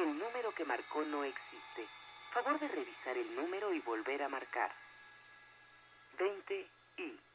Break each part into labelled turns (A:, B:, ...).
A: El número que marcó no existe. Favor de revisar el número y volver a marcar. 20 y...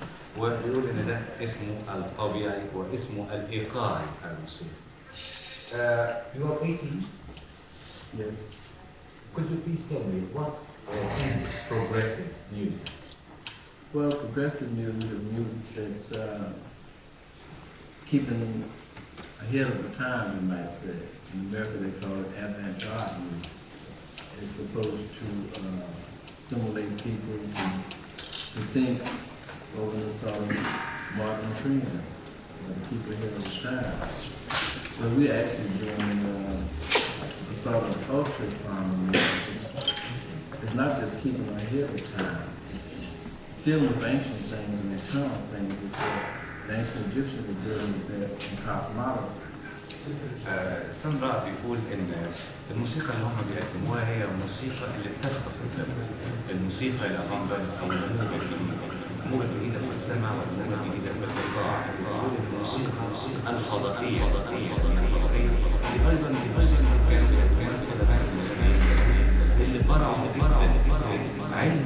B: دلوقتي وبيقول ان ده اسمه الطبيعي واسمه الايقاعي الموسيقي. Uh, you are 18.
C: Yes.
B: Could you please tell me what uh, is progressive music?
C: Well, progressive music is music that's uh, keeping ahead of the time, you might say. In America, they call it avant-garde music. It's supposed to uh, stimulate people to, to think over the sort of modern trend, uh, to keep ahead of the time. But we're actually doing uh, a sort of culture from music. It's not just keeping ahead of time. It's, it's dealing with ancient things and eternal things which uh, the ancient Egyptians were dealing with that in cosmology.
B: آه، ساندرا بيقول ان الموسيقى اللي هم بيقدموها هي الموسيقى اللي بتسبق الزمن الموسيقى اللي ساندرا محمولة إذا والسماء والسماء إذا والقاع الموسيقى الفضائية أيضا لأجل المركز برعوا علم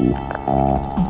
B: tempo. Ah.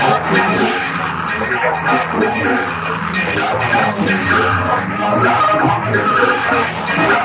B: I'm not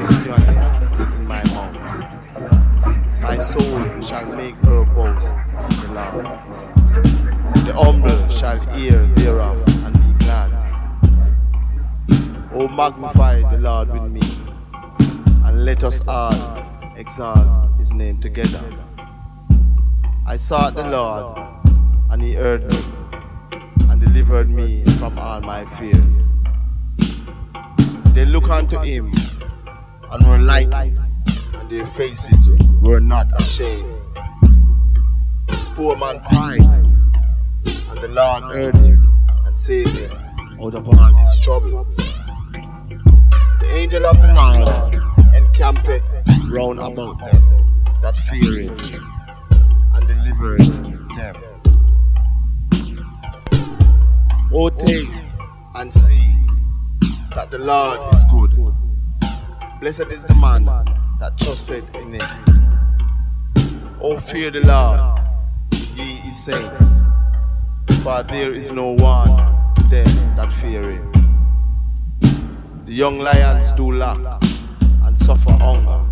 D: In my mouth. My soul shall make her boast in the Lord. The humble shall hear thereof and be glad. O magnify the Lord with me and let us all exalt his name together. I sought the Lord, and he heard me and delivered me from all my fears. They look unto him and were lightened, and their faces were not ashamed. This poor man cried, and the Lord heard him and saved him out of all his troubles. The angel of the Lord encampeth round about them that fear him and delivereth them. O taste and see that the Lord is good. Blessed is the man that trusted in him. Oh, fear the Lord, ye his saints, for there is no one to them that fear him. The young lions do lack and suffer hunger,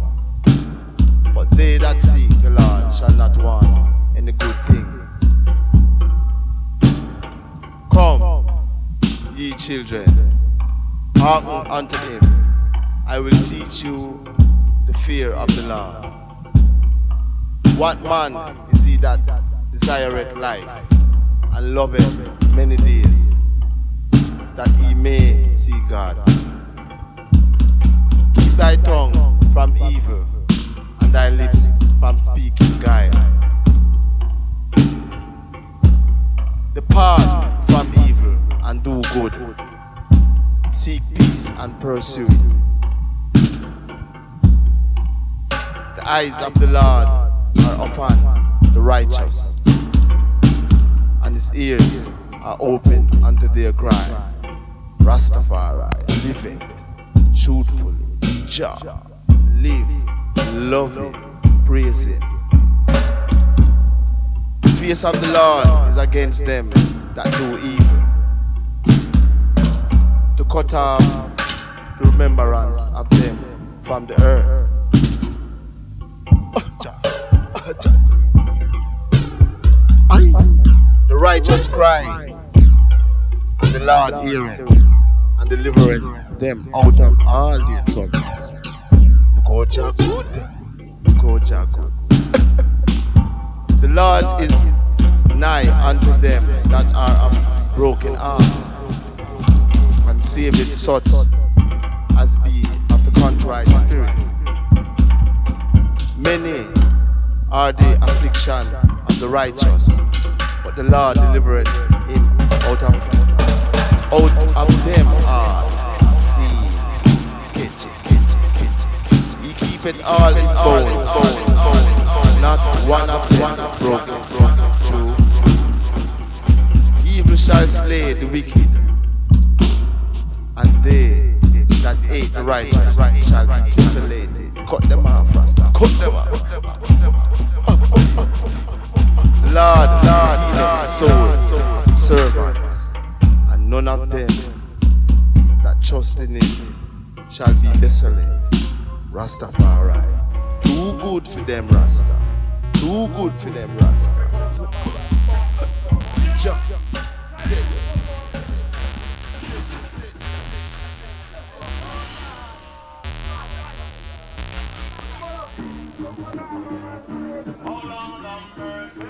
D: but they that seek the Lord shall not want any good thing. Come, ye children, hearken unto him. I will teach you the fear of the Lord. What man is he that desireth life and loveth many days, that he may see God? Keep thy tongue from evil and thy lips from speaking guile. Depart from evil and do good. Seek peace and pursue it. Eyes of the Lord are upon the righteous, and his ears are open unto their cry. Rastafari, live it truthfully. Jah, live, love him, praise it. The face of the Lord is against them that do evil, to cut off the remembrance of them from the earth. Righteous cry, and the Lord heareth and delivereth them out of all their troubles. Look good. Look good. the Lord is nigh unto them that are of broken heart, and saveth such as be of the contrite spirit. Many are the affliction of the righteous, but the Lord delivered him out of out of them all. It. He keepeth all his bones, not one of them is broken. True. Evil shall slay the wicked, and they that hate the righteous shall be desolated. Cut them off, Rasta. Cut them off. Lord, Lord, of his servants, and none of them that trust in him shall be desolate. Rastafari. Too good for them, Rasta. Too good for them, Rasta. You.
E: Hold on,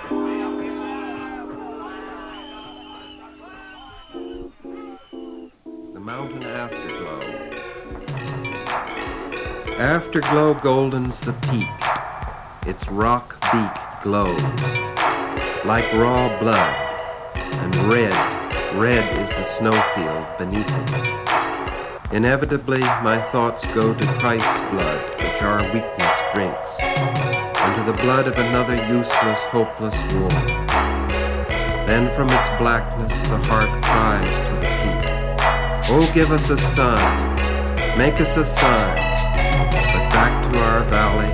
F: Mountain Afterglow. Afterglow goldens the peak. Its rock beak glows like raw blood, and red, red is the snowfield beneath it. Inevitably, my thoughts go to Christ's blood, which our weakness drinks, and to the blood of another useless, hopeless war. Then from its blackness the heart cries to. Oh, give us a sign, make us a sign. But back to our valley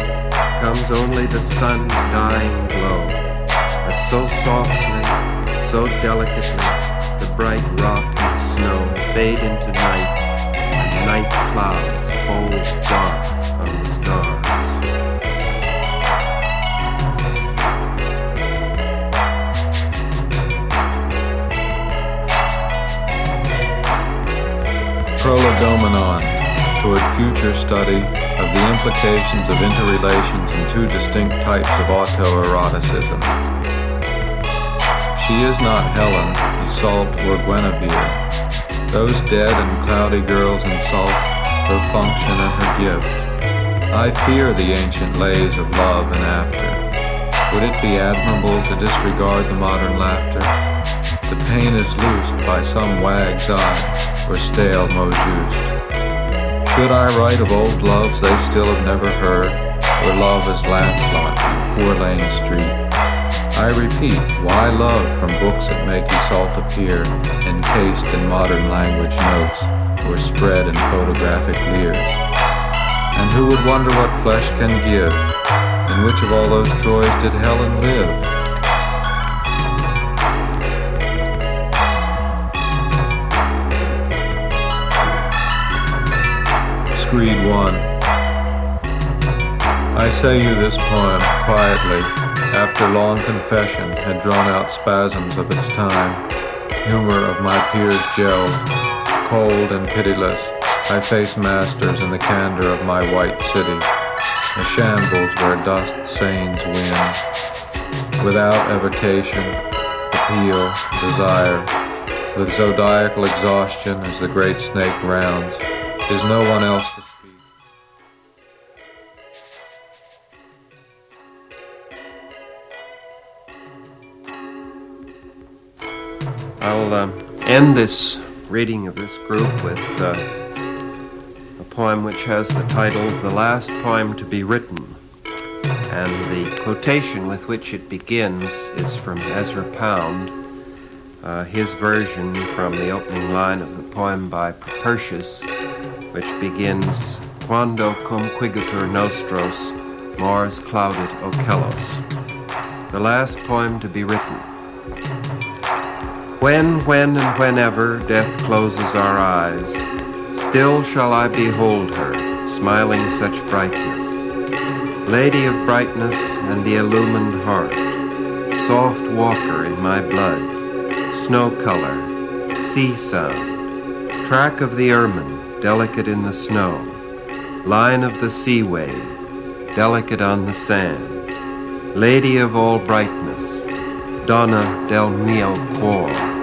F: comes only the sun's dying glow, as so softly, so delicately, the bright rock and snow fade into night, and night clouds fold dark
G: Prolegomenon toward future study of the implications of interrelations in two distinct types of autoeroticism. She is not Helen, Iseult, or Guinevere. Those dead and cloudy girls insult her function and her gift. I fear the ancient lays of love and after. Would it be admirable to disregard the modern laughter? The pain is loosed by some wag's eye or stale mot juste. Should I write of old loves they still have never heard, where love is Lancelot in four-lane street? I repeat, why love from books that make Iseult appear, encased in modern language notes, or spread in photographic leers? And who would wonder what flesh can give? and which of all those Troys did Helen live? Screed 1 I say you this poem quietly, after long confession had drawn out spasms of its time, humor of my peers gelled, cold and pitiless, I face masters in the candor of my white city, a shambles where dust stains win, without evocation, appeal, desire, with zodiacal exhaustion as the great snake rounds, is no one else to speak.
F: I'll uh, end this reading of this group with uh, a poem which has the title The Last Poem to Be Written. And the quotation with which it begins is from Ezra Pound, uh, his version from the opening line of the poem by Propertius, which begins Quando cum quigitur nostros mors claudit ocellos. The last poem to be written. When, when, and whenever death closes our eyes, still shall I behold her, smiling such brightness. Lady of brightness and the illumined heart, soft walker in my blood, snow color, sea sound, track of the ermine, delicate in the snow, line of the sea wave, delicate on the sand, lady of all brightness, donna del mio cuore.